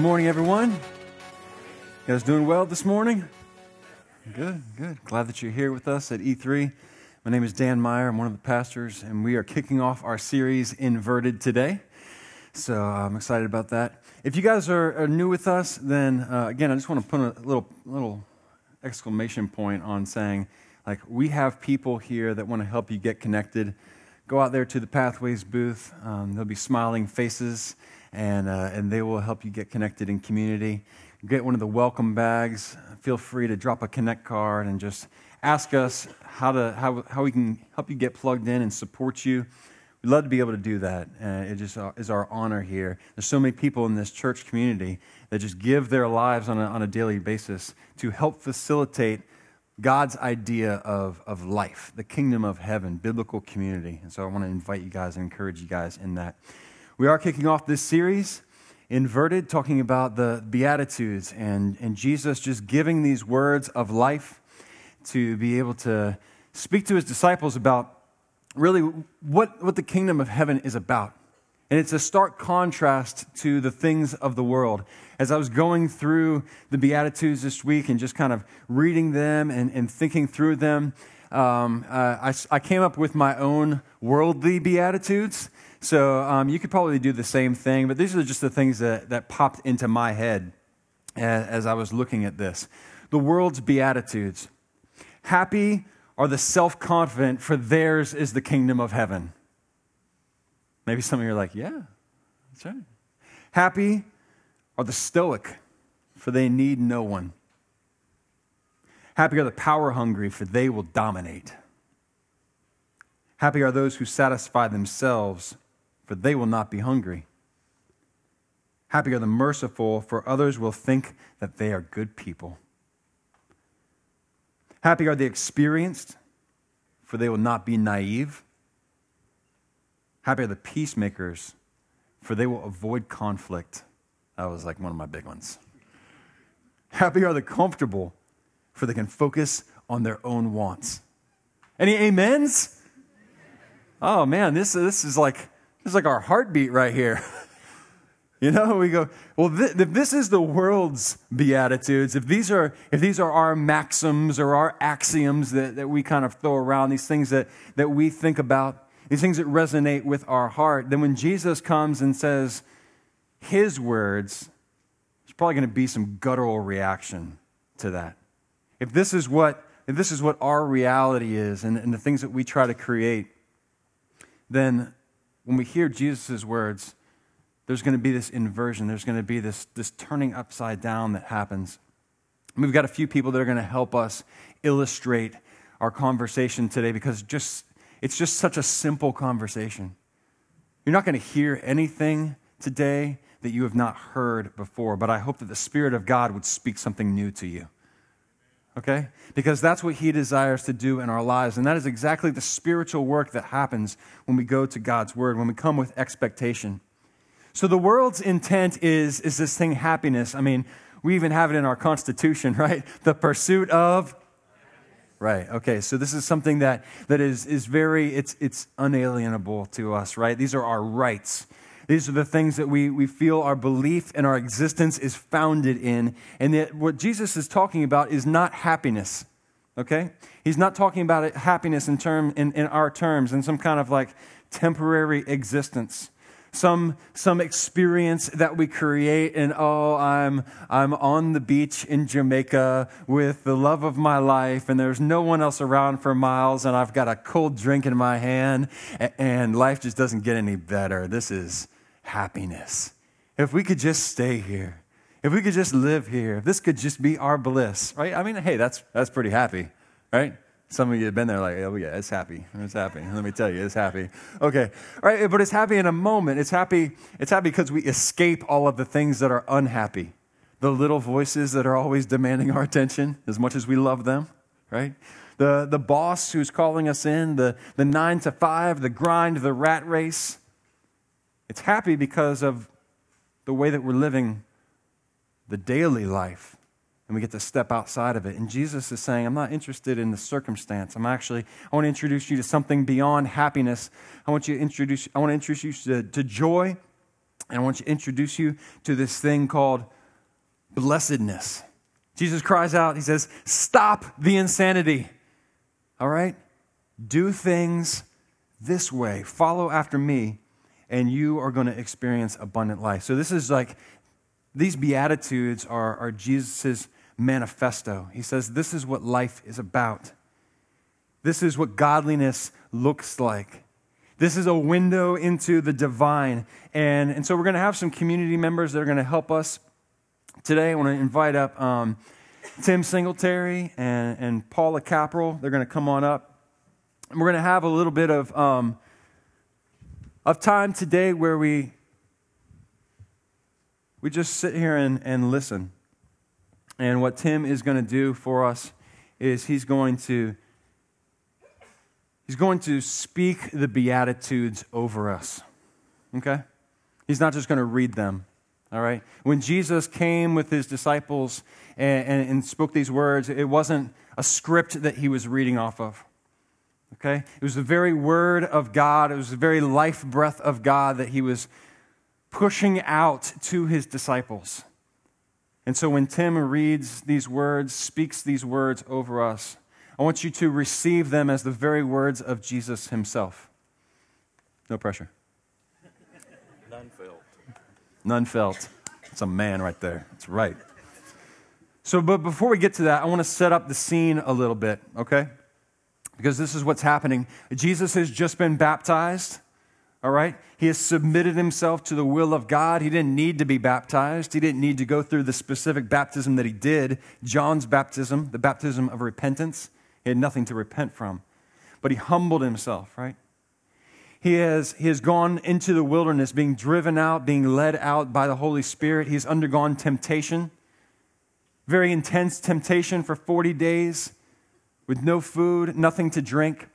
Good morning, everyone. You guys doing well this morning? Good, good. Glad that you're here with us at E3. My name is Dan Meyer. I'm one of the pastors, and we are kicking off our series, Inverted, today. So I'm excited about that. If you guys are, are new with us, then uh, again, I just want to put a little, little exclamation point on saying, like, we have people here that want to help you get connected. Go out there to the Pathways booth. Um, there'll be smiling faces and, uh, and they will help you get connected in community. Get one of the welcome bags. Feel free to drop a connect card and just ask us how, to, how, how we can help you get plugged in and support you. We'd love to be able to do that. Uh, it just uh, is our honor here. There's so many people in this church community that just give their lives on a, on a daily basis to help facilitate God's idea of, of life, the kingdom of heaven, biblical community. And so I want to invite you guys and encourage you guys in that. We are kicking off this series, Inverted, talking about the Beatitudes and, and Jesus just giving these words of life to be able to speak to his disciples about really what, what the kingdom of heaven is about. And it's a stark contrast to the things of the world. As I was going through the Beatitudes this week and just kind of reading them and, and thinking through them, um, uh, I, I came up with my own worldly Beatitudes. So um, you could probably do the same thing, but these are just the things that, that popped into my head as, as I was looking at this. The world's Beatitudes. Happy are the self confident, for theirs is the kingdom of heaven. Maybe some of you are like, yeah, that's right. Happy are the stoic, for they need no one. Happy are the power hungry, for they will dominate. Happy are those who satisfy themselves for they will not be hungry. Happy are the merciful, for others will think that they are good people. Happy are the experienced, for they will not be naive. Happy are the peacemakers, for they will avoid conflict. That was like one of my big ones. Happy are the comfortable, for they can focus on their own wants. Any amens? Oh man, this, this is like it's like our heartbeat right here. you know, we go, well, th- if this is the world's beatitudes, if these are, if these are our maxims or our axioms that, that we kind of throw around, these things that, that we think about, these things that resonate with our heart, then when Jesus comes and says his words, there's probably going to be some guttural reaction to that. If this is what, if this is what our reality is and, and the things that we try to create, then when we hear Jesus' words, there's going to be this inversion. There's going to be this, this turning upside down that happens. we've got a few people that are going to help us illustrate our conversation today because just, it's just such a simple conversation. You're not going to hear anything today that you have not heard before, but I hope that the Spirit of God would speak something new to you okay? Because that's what He desires to do in our lives. And that is exactly the spiritual work that happens when we go to God's Word, when we come with expectation. So the world's intent is, is this thing happiness. I mean, we even have it in our Constitution, right? The pursuit of. Right, okay, so this is something that, that is, is very, it's, it's unalienable to us, right? These are our rights. These are the things that we, we feel our belief and our existence is founded in. And that what Jesus is talking about is not happiness. Okay? He's not talking about it, happiness in, term, in, in our terms, in some kind of like temporary existence some some experience that we create and oh i'm i'm on the beach in jamaica with the love of my life and there's no one else around for miles and i've got a cold drink in my hand and life just doesn't get any better this is happiness. If we could just stay here, if we could just live here, if this could just be our bliss, right? I mean, hey, that's, that's pretty happy, right? Some of you have been there like, oh, yeah, it's happy. It's happy. Let me tell you, it's happy. Okay. All right, eh, but it's happy in a moment. It's happy, it's happy because we escape all of the things that are unhappy. The little voices that are always demanding our attention as much as we love them, right? The, the boss who's calling us in, the, the nine to five, the grind, the rat race, it's happy because of the way that we're living the daily life and we get to step outside of it. And Jesus is saying, I'm not interested in the circumstance. I'm actually, I want to introduce you to something beyond happiness. I want you to introduce, I want to introduce you to, to joy And I want to introduce you to this thing called blessedness. Jesus cries out, He says, Stop the insanity. All right? Do things this way. Follow after me, and you are going to experience abundant life. So, this is like these Beatitudes are, are Jesus' manifesto. He says, This is what life is about. This is what godliness looks like. This is a window into the divine. And, and so we're going to have some community members that are going to help us today. I want to invite up um, Tim Singletary and, and Paula Capral. They're going to come on up. And we're going to have a little bit of, um, of time today where we, we just sit here and, and listen. And what Tim is going to do for us is he's going to he's going to speak the beatitudes over us. Okay? He's not just going to read them. All right? When Jesus came with his disciples and, and, and spoke these words, it wasn't a script that he was reading off of. Okay? It was the very word of God, it was the very life breath of God that he was pushing out to his disciples. And so when Tim reads these words, speaks these words over us, I want you to receive them as the very words of Jesus himself. No pressure. None felt. None felt. It's a man right there. That's right. So, but before we get to that, I want to set up the scene a little bit, okay? Because this is what's happening. Jesus has just been baptized. All right? He has submitted himself to the will of God. He didn't need to be baptized. He didn't need to go through the specific baptism that he did John's baptism, the baptism of repentance. He had nothing to repent from. But he humbled himself, right? He has, he has gone into the wilderness, being driven out, being led out by the Holy Spirit. He's undergone temptation, very intense temptation for 40 days with no food, nothing to drink.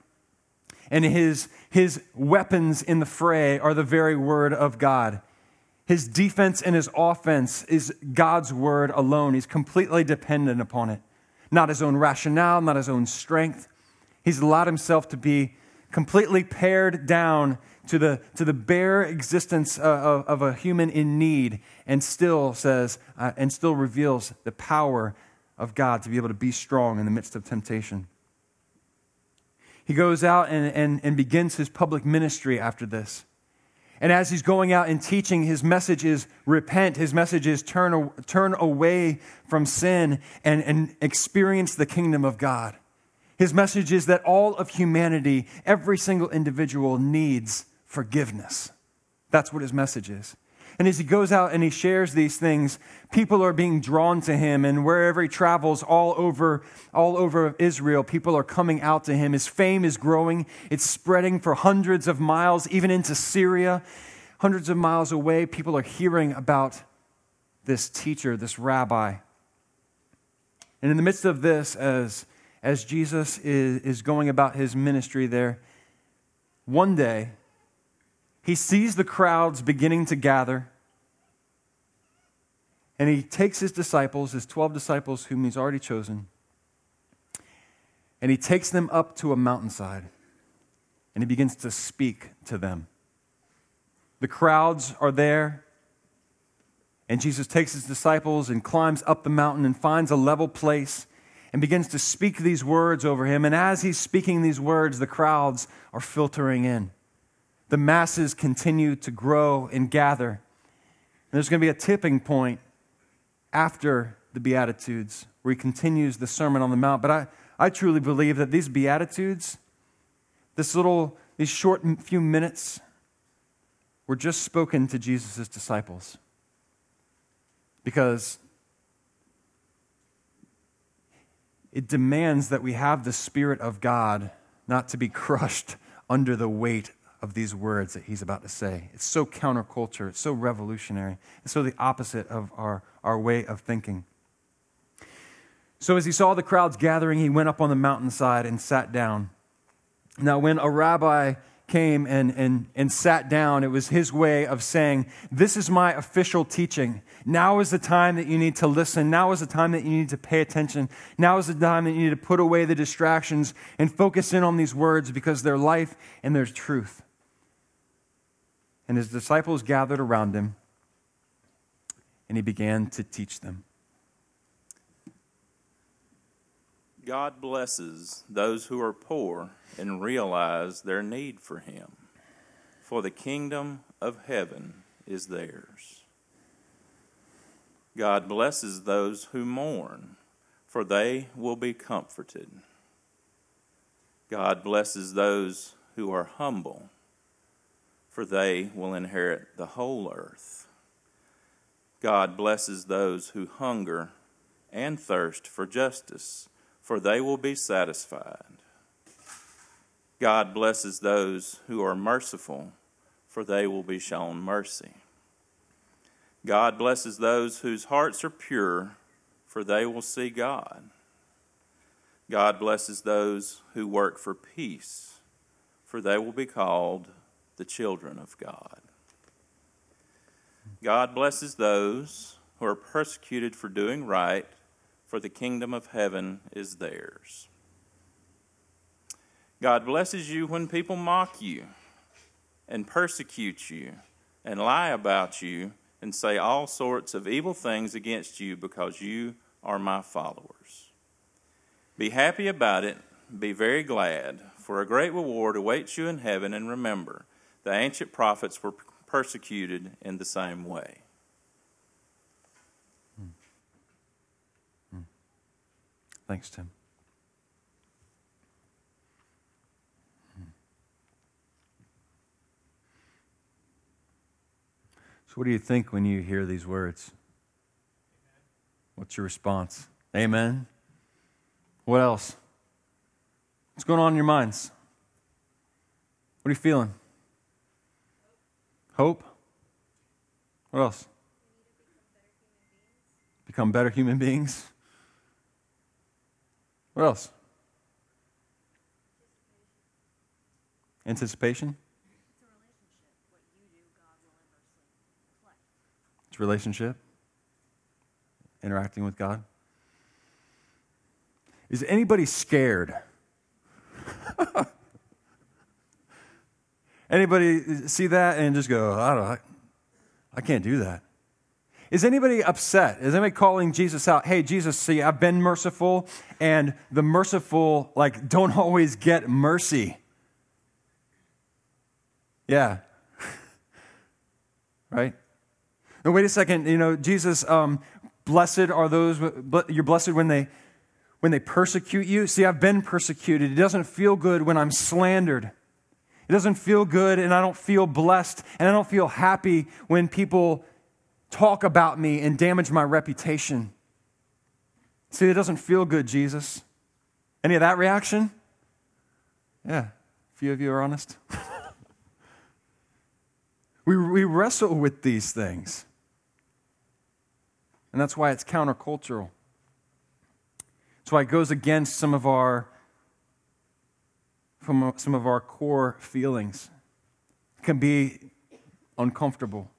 And his, his weapons in the fray are the very word of God. His defense and his offense is God's word alone. He's completely dependent upon it. Not his own rationale, not his own strength. He's allowed himself to be completely pared down to the, to the bare existence of, of a human in need and still says, uh, and still reveals the power of God to be able to be strong in the midst of temptation. He goes out and, and, and begins his public ministry after this. And as he's going out and teaching, his message is repent. His message is turn, turn away from sin and, and experience the kingdom of God. His message is that all of humanity, every single individual, needs forgiveness. That's what his message is. And as he goes out and he shares these things, people are being drawn to him. And wherever he travels, all over, all over Israel, people are coming out to him. His fame is growing, it's spreading for hundreds of miles, even into Syria. Hundreds of miles away, people are hearing about this teacher, this rabbi. And in the midst of this, as, as Jesus is, is going about his ministry there, one day, he sees the crowds beginning to gather. And he takes his disciples, his 12 disciples, whom he's already chosen, and he takes them up to a mountainside and he begins to speak to them. The crowds are there, and Jesus takes his disciples and climbs up the mountain and finds a level place and begins to speak these words over him. And as he's speaking these words, the crowds are filtering in the masses continue to grow and gather. And there's going to be a tipping point after the Beatitudes where he continues the Sermon on the Mount. But I, I truly believe that these Beatitudes, this little, these short few minutes, were just spoken to Jesus' disciples. Because it demands that we have the Spirit of God not to be crushed under the weight of these words that he's about to say. It's so counterculture, it's so revolutionary, it's so the opposite of our, our way of thinking. So, as he saw the crowds gathering, he went up on the mountainside and sat down. Now, when a rabbi came and, and, and sat down, it was his way of saying, This is my official teaching. Now is the time that you need to listen. Now is the time that you need to pay attention. Now is the time that you need to put away the distractions and focus in on these words because they're life and they're truth. And his disciples gathered around him, and he began to teach them. God blesses those who are poor and realize their need for Him, for the kingdom of heaven is theirs. God blesses those who mourn, for they will be comforted. God blesses those who are humble, for they will inherit the whole earth. God blesses those who hunger and thirst for justice for they will be satisfied. God blesses those who are merciful, for they will be shown mercy. God blesses those whose hearts are pure, for they will see God. God blesses those who work for peace, for they will be called the children of God. God blesses those who are persecuted for doing right for the kingdom of heaven is theirs. God blesses you when people mock you and persecute you and lie about you and say all sorts of evil things against you because you are my followers. Be happy about it, be very glad, for a great reward awaits you in heaven, and remember, the ancient prophets were persecuted in the same way. Hmm. Hmm. Thanks, Tim. Hmm. So, what do you think when you hear these words? What's your response? Amen. What else? What's going on in your minds? What are you feeling? Hope? What else? Become better human beings? What else? Anticipation? It's relationship. Interacting with God. Is anybody scared? anybody see that and just go, I don't I, can't do that. Is anybody upset? Is anybody calling Jesus out? Hey, Jesus, see, I've been merciful, and the merciful, like, don't always get mercy. Yeah. right? Now, wait a second. You know, Jesus, um, blessed are those, you're blessed when they, when they persecute you. See, I've been persecuted. It doesn't feel good when I'm slandered. It doesn't feel good, and I don't feel blessed, and I don't feel happy when people talk about me and damage my reputation. See, it doesn't feel good, Jesus. Any of that reaction? Yeah, a few of you are honest. we, we wrestle with these things. And that's why it's countercultural. That's why it goes against some of our from uh, some of our core feelings. It can be uncomfortable.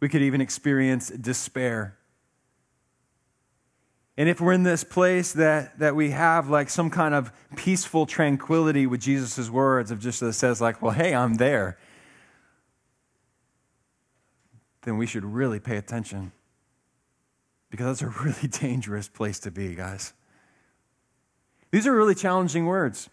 We could even experience despair. And if we're in this place that, that we have like some kind of peaceful tranquility with Jesus' words of just that says, like, well, hey, I'm there, then we should really pay attention. Because that's a really dangerous place to be, guys. These are really challenging words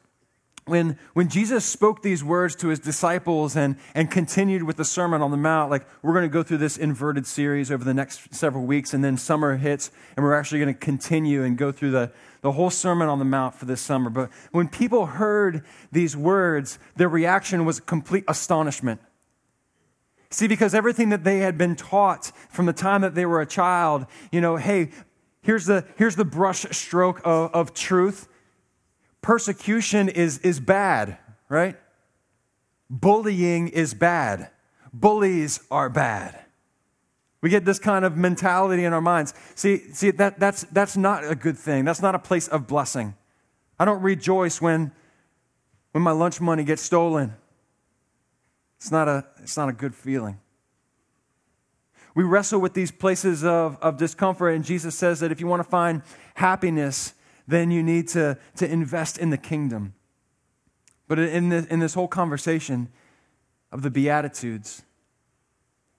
when, when Jesus spoke these words to his disciples and, and continued with the Sermon on the Mount, like we're going to go through this inverted series over the next several weeks, and then summer hits, and we're actually going to continue and go through the, the whole Sermon on the Mount for this summer. But when people heard these words, their reaction was complete astonishment. See, because everything that they had been taught from the time that they were a child, you know, hey, here's the, here's the brush stroke of, of truth persecution is, is bad, right? Bullying is bad. Bullies are bad. We get this kind of mentality in our minds. See, see that, that's, that's not a good thing. That's not a place of blessing. I don't rejoice when, when my lunch money gets stolen. It's not a, it's not a good feeling. We wrestle with these places of, of discomfort, and Jesus says that if you want to find happiness, then you need to, to invest in the kingdom. But in this, in this whole conversation of the Beatitudes,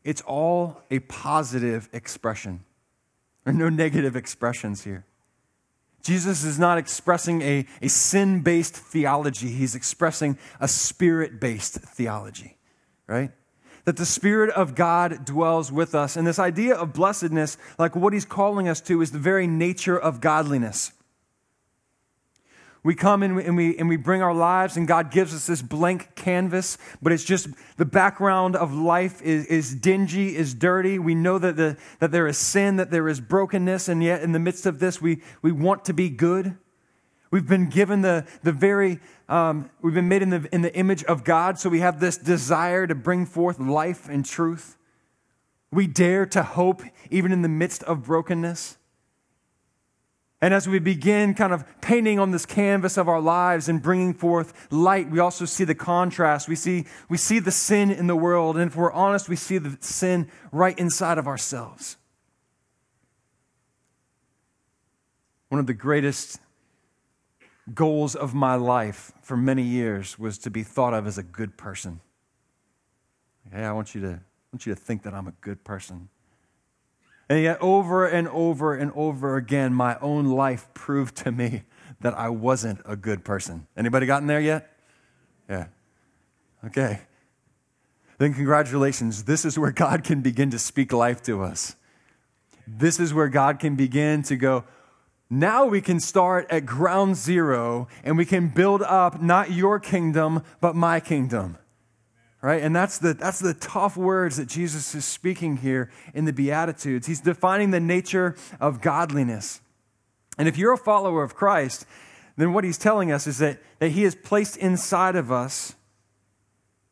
it's all a positive expression. There are no negative expressions here. Jesus is not expressing a, a sin based theology, he's expressing a spirit based theology, right? That the Spirit of God dwells with us. And this idea of blessedness, like what he's calling us to, is the very nature of godliness. We come and we, and we, bring our lives, and God gives us this blank canvas, but it's just the background of life is, is dingy, is dirty. We know that, the, that there is sin, that there is brokenness, and yet in the midst of this, we, we want to be good. We've been given the, the very, um, we've been made in the, in the image of God, so we have this desire to bring forth life and truth. We dare to hope even in the midst of brokenness. And as we begin kind of painting on this canvas of our lives and bringing forth light, we also see the contrast. We see, we see the sin in the world. And if we're honest, we see the sin right inside of ourselves. One of the greatest goals of my life for many years was to be thought of as a good person. Hey, I want you to, I want you to think that I'm a good person. And yet, over and over and over again, my own life proved to me that I wasn't a good person. Anybody gotten there yet? Yeah. Okay. Then, congratulations. This is where God can begin to speak life to us. This is where God can begin to go, now we can start at ground zero and we can build up not your kingdom, but my kingdom right? And that's the, that's the tough words that Jesus is speaking here in the Beatitudes. He's defining the nature of godliness. And if you're a follower of Christ, then what he's telling us is that, that he has placed inside of us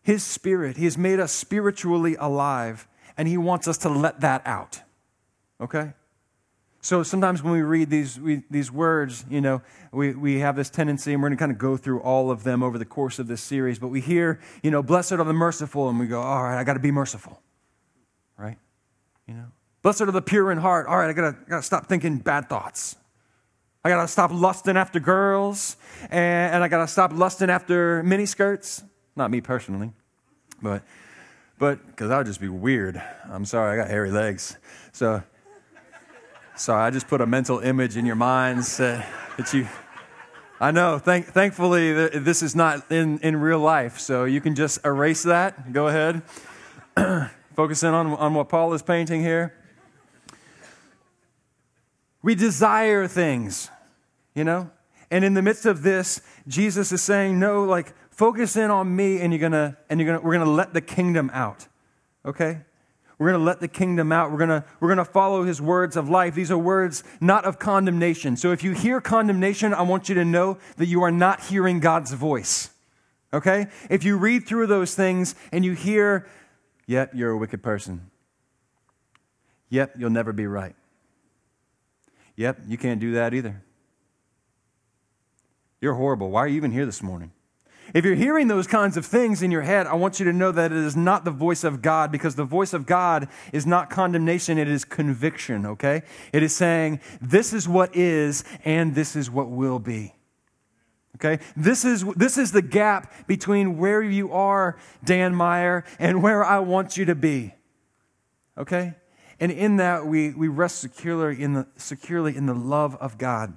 his spirit. He has made us spiritually alive, and he wants us to let that out. Okay? So sometimes when we read these, we, these words, you know, we, we have this tendency, and we're going to kind of go through all of them over the course of this series, but we hear, you know, blessed are the merciful, and we go, all right, I got to be merciful, right? You know, blessed are the pure in heart. All right, I got to stop thinking bad thoughts. I got to stop lusting after girls, and, and I got to stop lusting after mini skirts. Not me personally, but but because that would just be weird. I'm sorry, I got hairy legs, so Sorry, I just put a mental image in your minds uh, that you. I know. Thank, thankfully, this is not in, in real life, so you can just erase that. Go ahead. Focus in on, on what Paul is painting here. We desire things, you know? And in the midst of this, Jesus is saying, no, like, focus in on me and you're gonna, and you're gonna, we're gonna let the kingdom out. Okay? We're going to let the kingdom out. We're going to, we're going to follow his words of life. These are words not of condemnation. So if you hear condemnation, I want you to know that you are not hearing God's voice. Okay? If you read through those things and you hear, yep, you're a wicked person. Yep, you'll never be right. Yep, you can't do that either. You're horrible. Why are you even here this morning? If you're hearing those kinds of things in your head, I want you to know that it is not the voice of God because the voice of God is not condemnation, it is conviction, okay? It is saying, this is what is and this is what will be. Okay? This is, this is the gap between where you are, Dan Meyer, and where I want you to be. Okay? And in that, we, we rest securely in, the, securely in the love of God.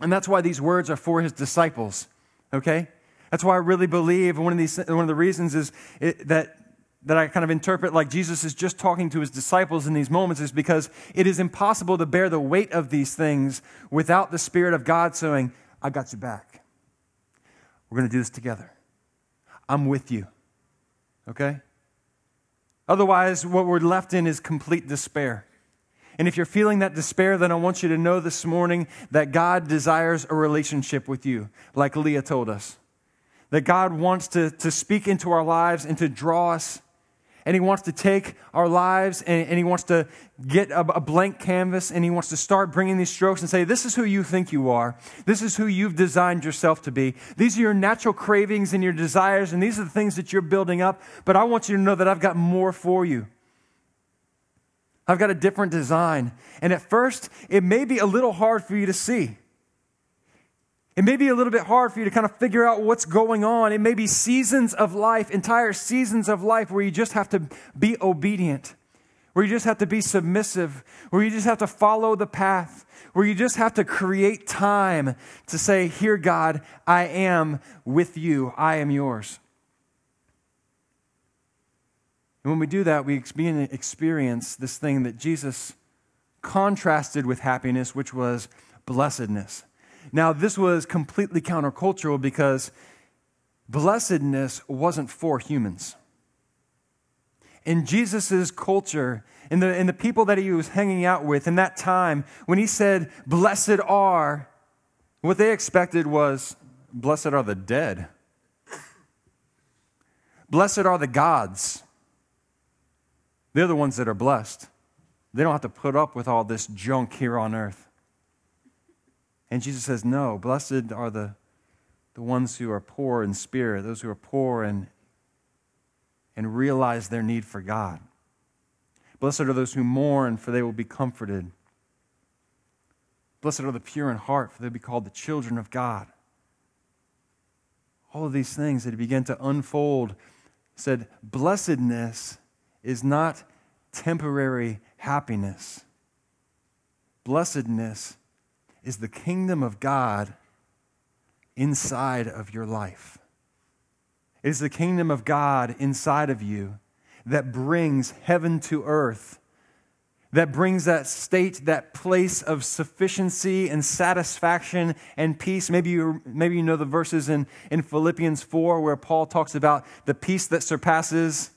And that's why these words are for his disciples. Okay? That's why I really believe one of, these, one of the reasons is it, that, that I kind of interpret like Jesus is just talking to his disciples in these moments is because it is impossible to bear the weight of these things without the Spirit of God saying, I got you back. We're going to do this together. I'm with you. Okay? Otherwise, what we're left in is complete despair. And if you're feeling that despair, then I want you to know this morning that God desires a relationship with you, like Leah told us that God wants to, to speak into our lives and to draw us. And He wants to take our lives and, and He wants to get a, a, blank canvas and He wants to start bringing these strokes and say, This is who you think you are. This is who you've designed yourself to be. These are your natural cravings and your desires, and these are the things that you're building up. But I want you to know that I've got more for you. I've got a different design. And at first, it may be a little hard for you to see. It may be a little bit hard for you to kind of figure out what's going on. It may be seasons of life, entire seasons of life, where you just have to be obedient, where you just have to be submissive, where you just have to follow the path, where you just have to create time to say, Here, God, I am with you, I am yours. And when we do that, we experience this thing that Jesus contrasted with happiness, which was blessedness. Now, this was completely countercultural because blessedness wasn't for humans. In Jesus' culture, in the, in the people that he was hanging out with in that time, when he said, Blessed are, what they expected was, Blessed are the dead. Blessed are the gods. They're the ones that are blessed. They don't have to put up with all this junk here on earth. And Jesus says, No, blessed are the, the ones who are poor in spirit, those who are poor and, and realize their need for God. Blessed are those who mourn, for they will be comforted. Blessed are the pure in heart, for they'll be called the children of God. All of these things that he began to unfold said, Blessedness is not temporary happiness. Blessedness is the kingdom of God inside of your life. It is the kingdom of God inside of you that brings heaven to earth, that brings that state, that place of sufficiency and satisfaction and peace. Maybe you, maybe you know the verses in, in Philippians 4 where Paul talks about the peace that surpasses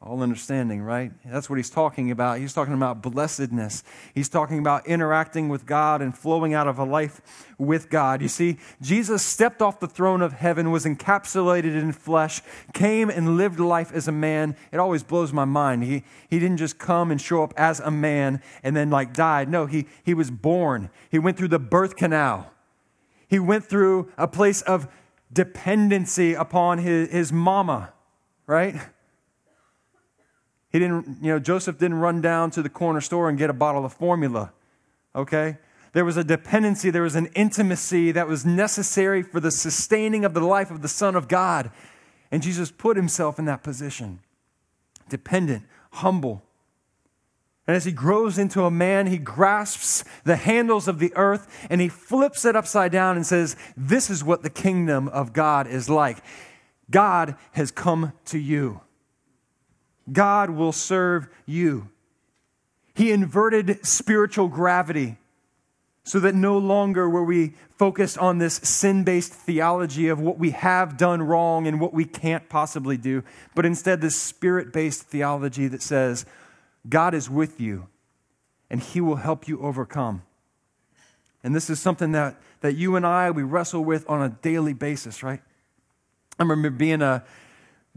all understanding, right? That's what he's talking about. He's talking about blessedness. He's talking about interacting with God and flowing out of a life with God. You see, Jesus stepped off the throne of heaven, was encapsulated in flesh, came and lived life as a man. It always blows my mind. He, he didn't just come and show up as a man and then like died. No, he, he was born. He went through the birth canal. He went through a place of dependency upon his, his mama, right? Didn't, you know, Joseph didn't run down to the corner store and get a bottle of formula, okay? There was a dependency, there was an intimacy that was necessary for the sustaining of the life of the Son of God. And Jesus put himself in that position dependent, humble. And as he grows into a man, he grasps the handles of the earth and he flips it upside down and says, This is what the kingdom of God is like. God has come to you. God will serve you. He inverted spiritual gravity so that no longer were we focused on this sin based theology of what we have done wrong and what we can't possibly do, but instead this spirit based theology that says, God is with you and he will help you overcome. And this is something that, that you and I, we wrestle with on a daily basis, right? I remember being a,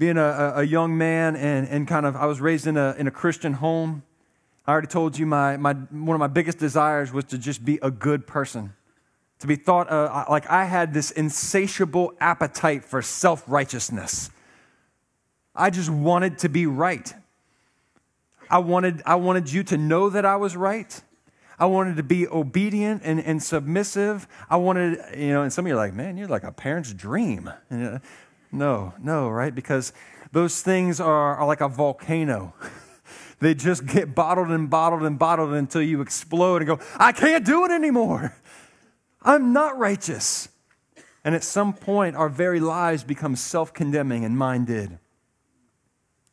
being a, a young man and, and kind of, I was raised in a, in a Christian home. I already told you my, my, one of my biggest desires was to just be a good person. To be thought uh, like I had this insatiable appetite for self righteousness. I just wanted to be right. I wanted, I wanted you to know that I was right. I wanted to be obedient and, and submissive. I wanted, you know, and some of you are like, man, you're like a parent's dream. No, no, right? Because those things are, are like a volcano. they just get bottled and bottled and bottled until you explode and go, I can't do it anymore. I'm not righteous. And at some point, our very lives become self condemning, and mine did.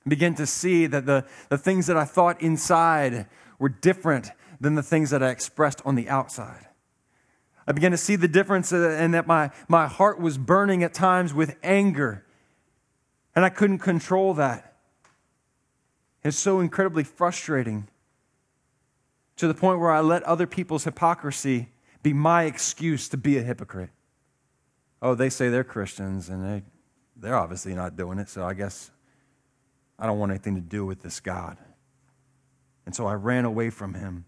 begin to see that the, the things that I thought inside were different than the things that I expressed on the outside. I began to see the difference uh, and that my, my heart was burning at times with anger. And I couldn't control that. It's so incredibly frustrating to the point where I let other people's hypocrisy be my excuse to be a hypocrite. Oh, they say they're Christians and they, they're obviously not doing it, so I guess I don't want anything to do with this God. And so I ran away from him.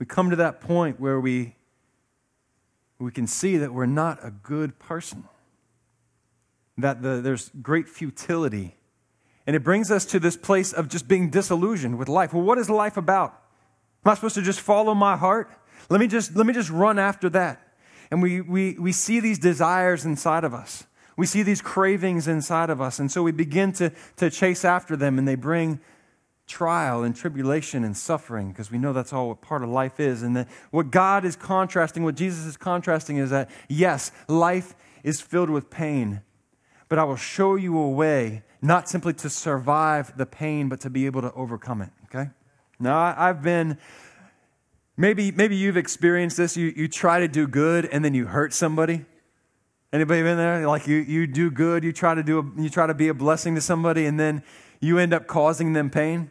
We come to that point where we, we can see that we're not a good person, that the, there's great futility. And it brings us to this place of just being disillusioned with life. Well, what is life about? Am I supposed to just follow my heart? Let me just, let me just run after that. And we, we, we see these desires inside of us. We see these cravings inside of us. And so we begin to, to chase after them, and they bring trial and tribulation and suffering because we know that's all what part of life is. And then what God is contrasting, what Jesus is contrasting, is that yes, life is filled with pain, but I will show you a way not simply to survive the pain, but to be able to overcome it. Okay? Now, I've been. Maybe, maybe you've experienced this. You, you try to do good and then you hurt somebody. Anybody been there? Like you, you do good, you try to do a, you try to be a blessing to somebody, and then you end up causing them pain.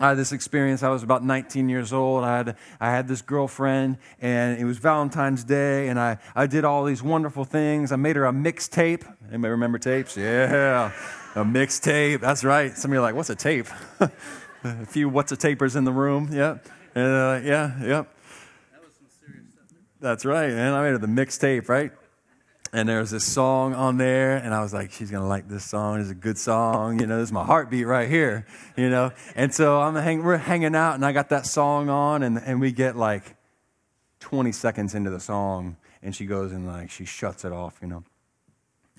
I had this experience. I was about 19 years old. I had, I had this girlfriend, and it was Valentine's Day, and I, I did all these wonderful things. I made her a mixtape. Anybody remember tapes? Yeah, a mixtape. That's right. Some of you are like, what's a tape? a few what's a tapers in the room. Yeah. Uh, yeah, yep. That was some serious stuff. That's right, man. I made her the mixtape, right? And there was this song on there, and I was like, she's gonna like this song. It's a good song, you know. This is my heartbeat right here, you know. And so I'm hang, we're hanging out, and I got that song on, and and we get like 20 seconds into the song, and she goes and like she shuts it off, you know.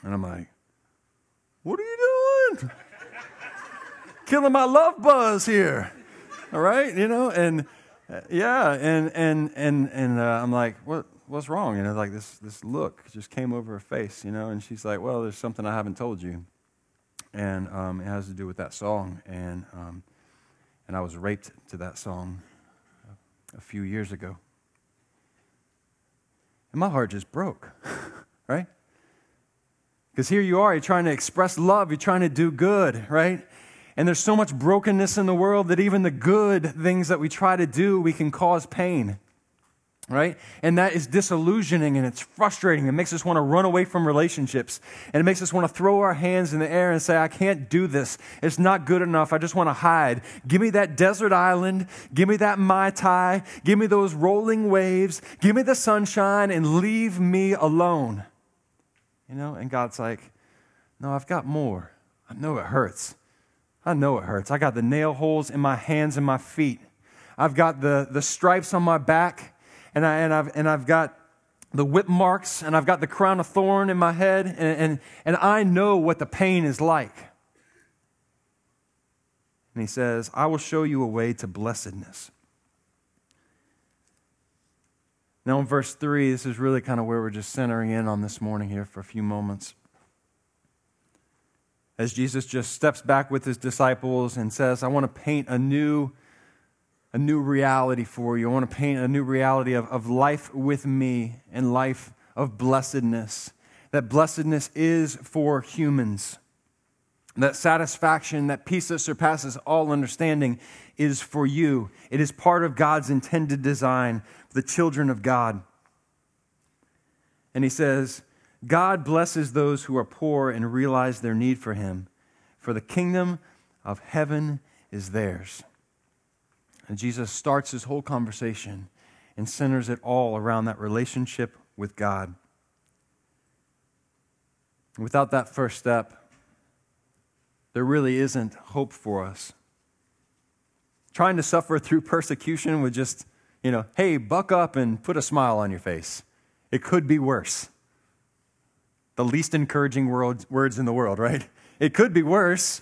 And I'm like, what are you doing? Killing my love buzz here, all right, you know. And uh, yeah, and and and and uh, I'm like, what? What's wrong? You know, like this, this look just came over her face, you know, and she's like, well, there's something I haven't told you. And um, it has to do with that song. And, um, and I was raped to that song a few years ago. And my heart just broke, right? Because here you are, you're trying to express love, you're trying to do good, right? And there's so much brokenness in the world that even the good things that we try to do, we can cause pain right? And that is disillusioning and it's frustrating. It makes us want to run away from relationships. And it makes us want to throw our hands in the air and say, I can't do this. It's not good enough. I just want to hide. Give me that desert island. Give me that Mai Tai. Give me those rolling waves. Give me the sunshine and leave me alone. You know, and God's like, No, I've got more. I know it hurts. I know it hurts. I got the nail holes in my hands and my feet. I've got the, the stripes on my back and, I, and, I've, and I've got the whip marks and I've got the crown of thorn in my head, and, and, and I know what the pain is like. And he says, I will show you a way to blessedness. Now, in verse 3, this is really kind of where we're just centering in on this morning here for a few moments. As Jesus just steps back with his disciples and says, I want to paint a new a new reality for you. I want to paint a new reality of, of life with me and life of blessedness. That blessedness is for humans. That satisfaction, that peace that surpasses all understanding is for you. It is part of God's intended design for the children of God. And he says, God blesses those who are poor and realize their need for him, for the kingdom of heaven is theirs. And Jesus starts his whole conversation and centers it all around that relationship with God. Without that first step, there really isn't hope for us. Trying to suffer through persecution with just, you know, hey, buck up and put a smile on your face. It could be worse. The least encouraging words in the world, right? It could be worse.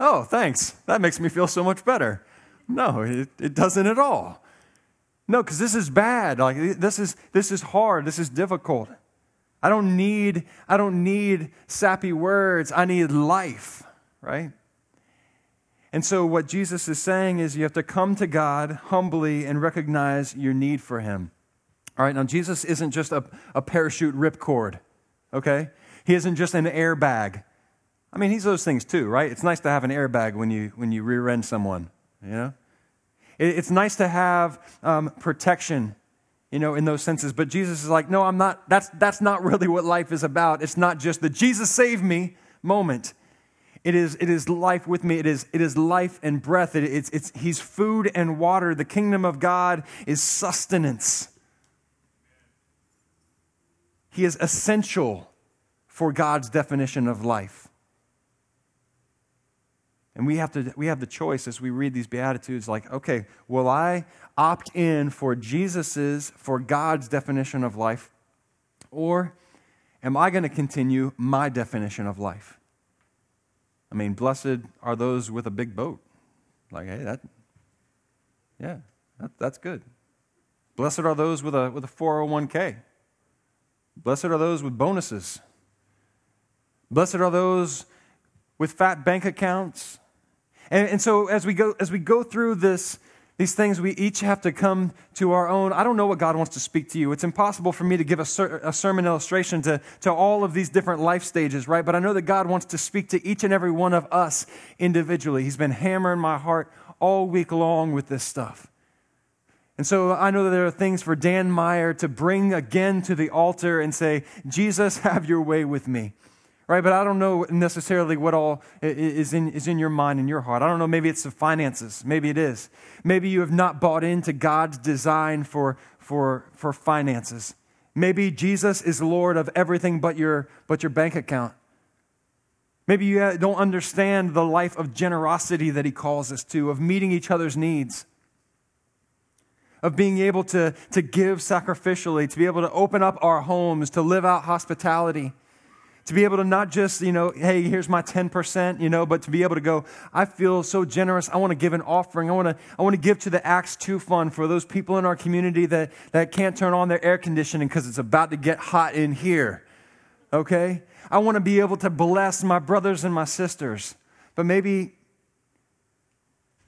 Oh, thanks. That makes me feel so much better. No, it, it doesn't at all. No, because this is bad. Like this is this is hard. This is difficult. I don't need I don't need sappy words. I need life, right? And so what Jesus is saying is you have to come to God humbly and recognize your need for him. All right, now Jesus isn't just a, a parachute ripcord, okay? He isn't just an airbag. I mean, he's those things too, right? It's nice to have an airbag when you when you rear end someone. You know? It's nice to have um, protection, you know, in those senses. But Jesus is like, no, I'm not, that's, that's not really what life is about. It's not just the Jesus save me moment. It is, it is life with me. It is, it is life and breath. It, it's, it's, he's food and water. The kingdom of God is sustenance. He is essential for God's definition of life. And we have, to, we have the choice as we read these Beatitudes like, okay, will I opt in for Jesus's, for God's definition of life? Or am I going to continue my definition of life? I mean, blessed are those with a big boat. Like, hey, that, yeah, that, that's good. Blessed are those with a, with a 401k. Blessed are those with bonuses. Blessed are those with fat bank accounts. And, and so as we go as we go through this these things we each have to come to our own. I don't know what god wants to speak to you. It's impossible for me to give a, ser- a, sermon illustration to, to all of these different life stages right? But i know that god wants to speak to each and every one of us individually. He's been hammering my heart all week long with this stuff. And so i know that there are things for dan meyer to bring again to the altar and say jesus have your way with me right? But I don't know necessarily what all is in, is in your mind and your heart. I don't know. Maybe it's the finances. Maybe it is. Maybe you have not bought into God's design for, for, for finances. Maybe Jesus is Lord of everything but your, but your bank account. Maybe you uh, don't understand the life of generosity that He calls us to, of meeting each other's needs, of being able to, to give sacrificially, to be able to open up our homes, to live out hospitality to be able to not just, you know, hey, here's my 10%, you know, but to be able to go, I feel so generous. I want to give an offering. I want to, I want to give to the Acts 2 fund for those people in our community that, that can't turn on their air conditioning because it's about to get hot in here. Okay? I want to be able to bless my brothers and my sisters. But maybe,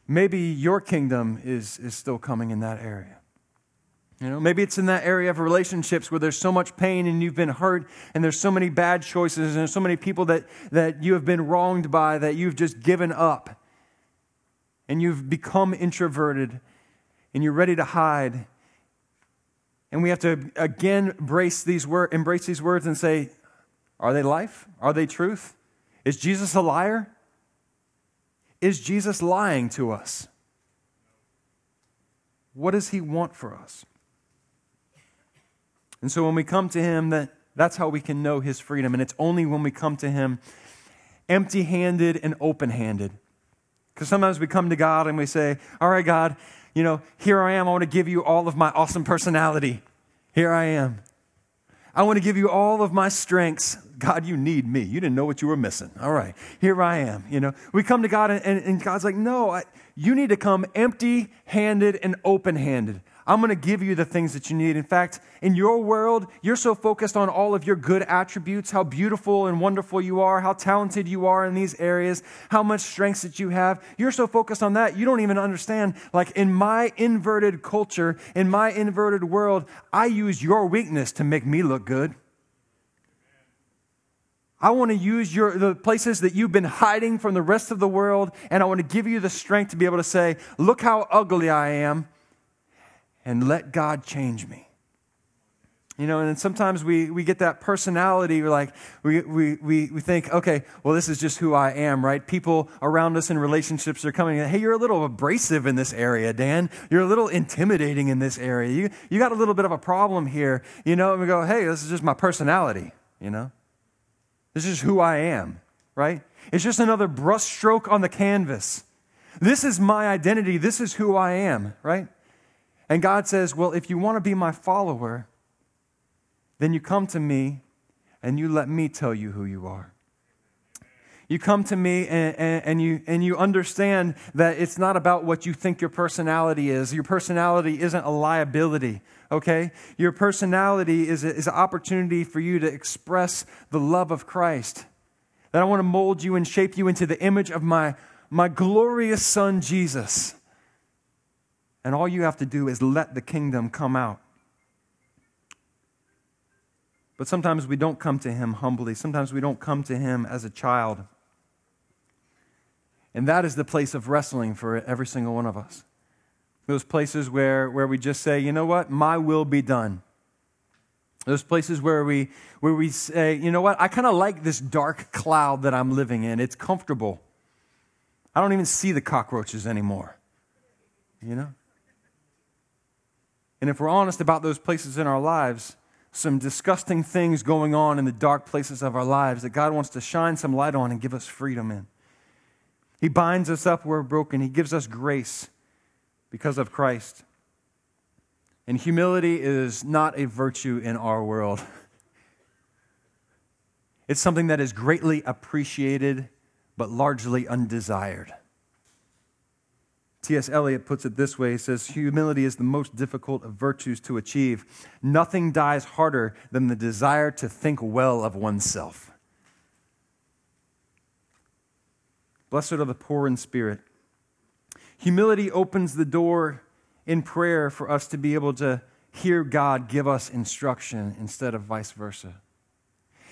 maybe your kingdom is, is still coming in that area. You know, maybe it's in that area of relationships where there's so much pain and you've been hurt and there's so many bad choices and there's so many people that, that you have been wronged by that you've just given up. And you've become introverted and you're ready to hide. And we have to again embrace these, wor- embrace these words and say, are they life? Are they truth? Is Jesus a liar? Is Jesus lying to us? What does he want for us? And so when we come to Him, that, that's how we can know His freedom. And it's only when we come to Him empty handed and open handed. Because sometimes we come to God and we say, All right, God, you know, here I am. I want to give you all of my awesome personality. Here I am. I want to give you all of my strengths. God, you need me. You didn't know what you were missing. All right, here I am. You know, we come to God and, and God's like, no, I, you need to come empty handed and open handed. I'm going to give you the things that you need. In fact, in your world, you're so focused on all of your good attributes, how beautiful and wonderful you are, how talented you are in these areas, how much strengths that you have. You're so focused on that, you don't even understand. Like in my inverted culture, in my inverted world, I use your weakness to make me look good. I want to use your, the places that you've been hiding from the rest of the world, and I want to give you the strength to be able to say, Look how ugly I am and let God change me. You know, and sometimes we, we get that personality, we're like, we, we, we, we think, okay, well, this is just who I am, right? People around us in relationships are coming, hey, you're a little abrasive in this area, Dan. You're a little intimidating in this area. You, you got a little bit of a problem here, you know, and we go, hey, this is just my personality, you know? This is who I am, right? It's just another brushstroke on the canvas. This is my identity. This is who I am, right? And God says, Well, if you want to be my follower, then you come to me and you let me tell you who you are. You come to me and, and, and, you, and you understand that it's not about what you think your personality is. Your personality isn't a liability, okay? Your personality is, a, is an opportunity for you to express the love of Christ. That I want to mold you and shape you into the image of my, my glorious Son, Jesus. And all you have to do is let the kingdom come out. But sometimes we don't come to him humbly. Sometimes we don't come to him as a child. And that is the place of wrestling for every single one of us. Those places where, where we just say, you know what, my will be done. Those places where we, where we say, you know what, I kind of like this dark cloud that I'm living in. It's comfortable. I don't even see the cockroaches anymore. You know? And if we're honest about those places in our lives, some disgusting things going on in the dark places of our lives that God wants to shine some light on and give us freedom in. He binds us up where we're broken. He gives us grace because of Christ. And humility is not a virtue in our world. It's something that is greatly appreciated, but largely undesired. T.S. Eliot puts it this way He says, Humility is the most difficult of virtues to achieve. Nothing dies harder than the desire to think well of oneself. Blessed are the poor in spirit. Humility opens the door in prayer for us to be able to hear God give us instruction instead of vice versa.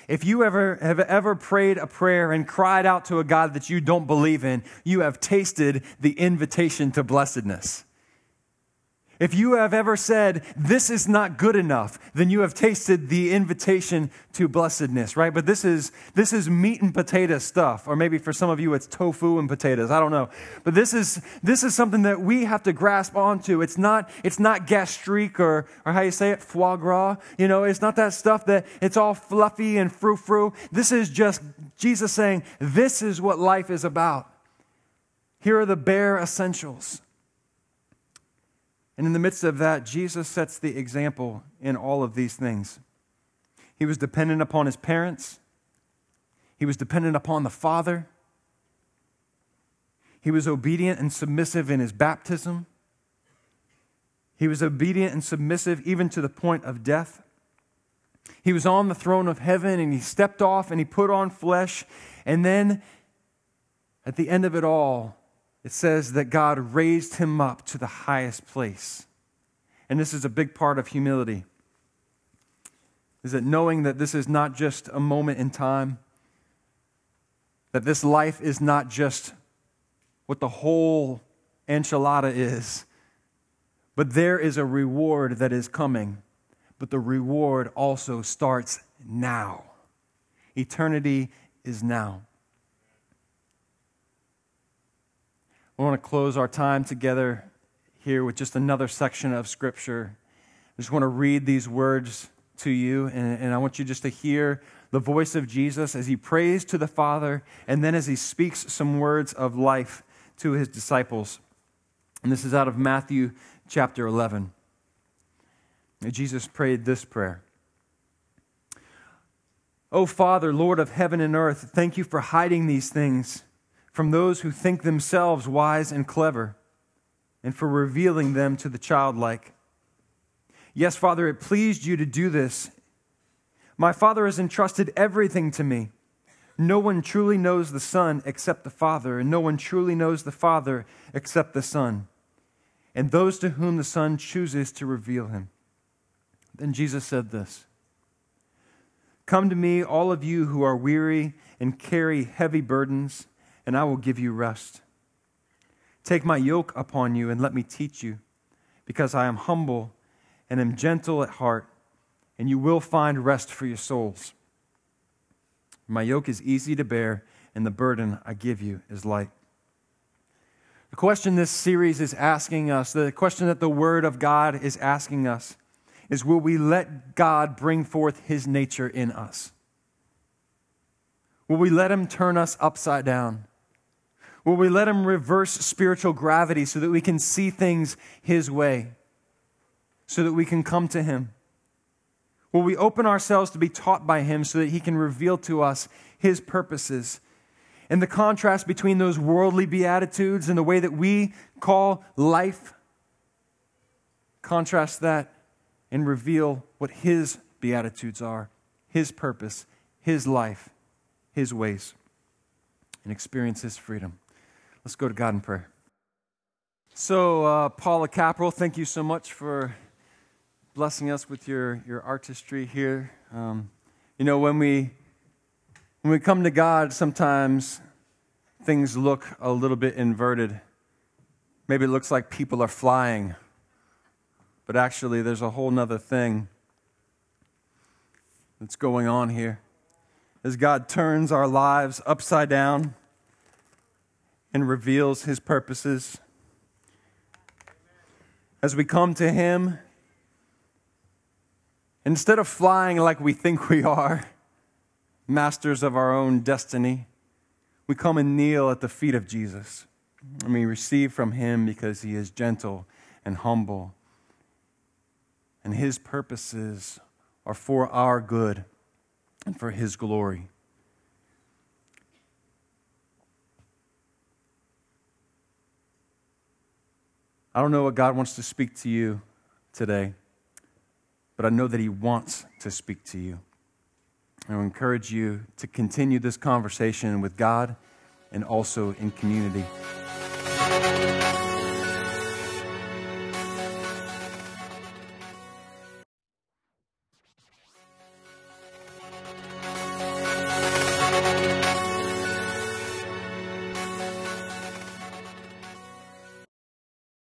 If you ever have ever prayed a prayer and cried out to a God that you don't believe in, you have tasted the invitation to blessedness. If you have ever said, This is not good enough, then you have tasted the invitation to blessedness, right? But this is, this is meat and potato stuff. Or maybe for some of you, it's tofu and potatoes. I don't know. But this is, this is something that we have to grasp onto. It's not, it's not gastrique or, or how you say it, foie gras. You know, it's not that stuff that it's all fluffy and frou frou. This is just Jesus saying, This is what life is about. Here are the bare essentials. And in the midst of that, Jesus sets the example in all of these things. He was dependent upon his parents, he was dependent upon the Father, he was obedient and submissive in his baptism. He was obedient and submissive even to the point of death. He was on the throne of heaven and he stepped off and he put on flesh. And then at the end of it all, it says that God raised him up to the highest place. And this is a big part of humility. Is that knowing that this is not just a moment in time, that this life is not just what the whole enchilada is, but there is a reward that is coming. But the reward also starts now. Eternity is now. I want to close our time together here with just another section of Scripture. I just want to read these words to you, and, and, I want you just to hear the voice of Jesus as he prays to the Father, and then as he speaks some words of life to his disciples. And this is out of Matthew chapter 11. Jesus prayed this prayer. O Father, Lord of heaven and earth, thank you for hiding these things from those who think themselves wise and clever, and for revealing them to the childlike. Yes, Father, it pleased you to do this. My Father has entrusted everything to me. No one truly knows the Son except the Father, and no one truly knows the Father except the Son, and those to whom the Son chooses to reveal him. Then Jesus said this Come to me, all of you who are weary and carry heavy burdens and I will give you rest. Take my yoke upon you and let me teach you, because I am humble and am gentle at heart, and you will find rest for your souls. My yoke is easy to bear, and the burden I give you is light. The question this series is asking us, the question that the Word of God is asking us, is will we let God bring forth His nature in us? Will we let Him turn us upside down? Will we let Him reverse spiritual gravity so that we can see things His way, so that we can come to Him? Will we open ourselves to be taught by Him so that He can reveal to us His purposes? And the contrast between those worldly beatitudes and the way that we call life, contrast that and reveal what His beatitudes are, His purpose, His life, His ways, and experience His freedom. Let's go to God in prayer. So, uh, Paula Capral, thank you so much for blessing us with your, your artistry here. Um, you know, when we, when we come to God, sometimes things look a little bit inverted. Maybe it looks like people are flying, but actually, there's a whole nother thing that's going on here. As God turns our lives upside down, and reveals his purposes. As we come to him, instead of flying like we think we are, masters of our own destiny, We come and kneel at the feet of Jesus. And we receive from him because he is gentle and humble. And his purposes are for our good and for his glory. I don't know what God wants to speak to you today, but I know that He wants to speak to you. I encourage you to continue this conversation with God and also in community.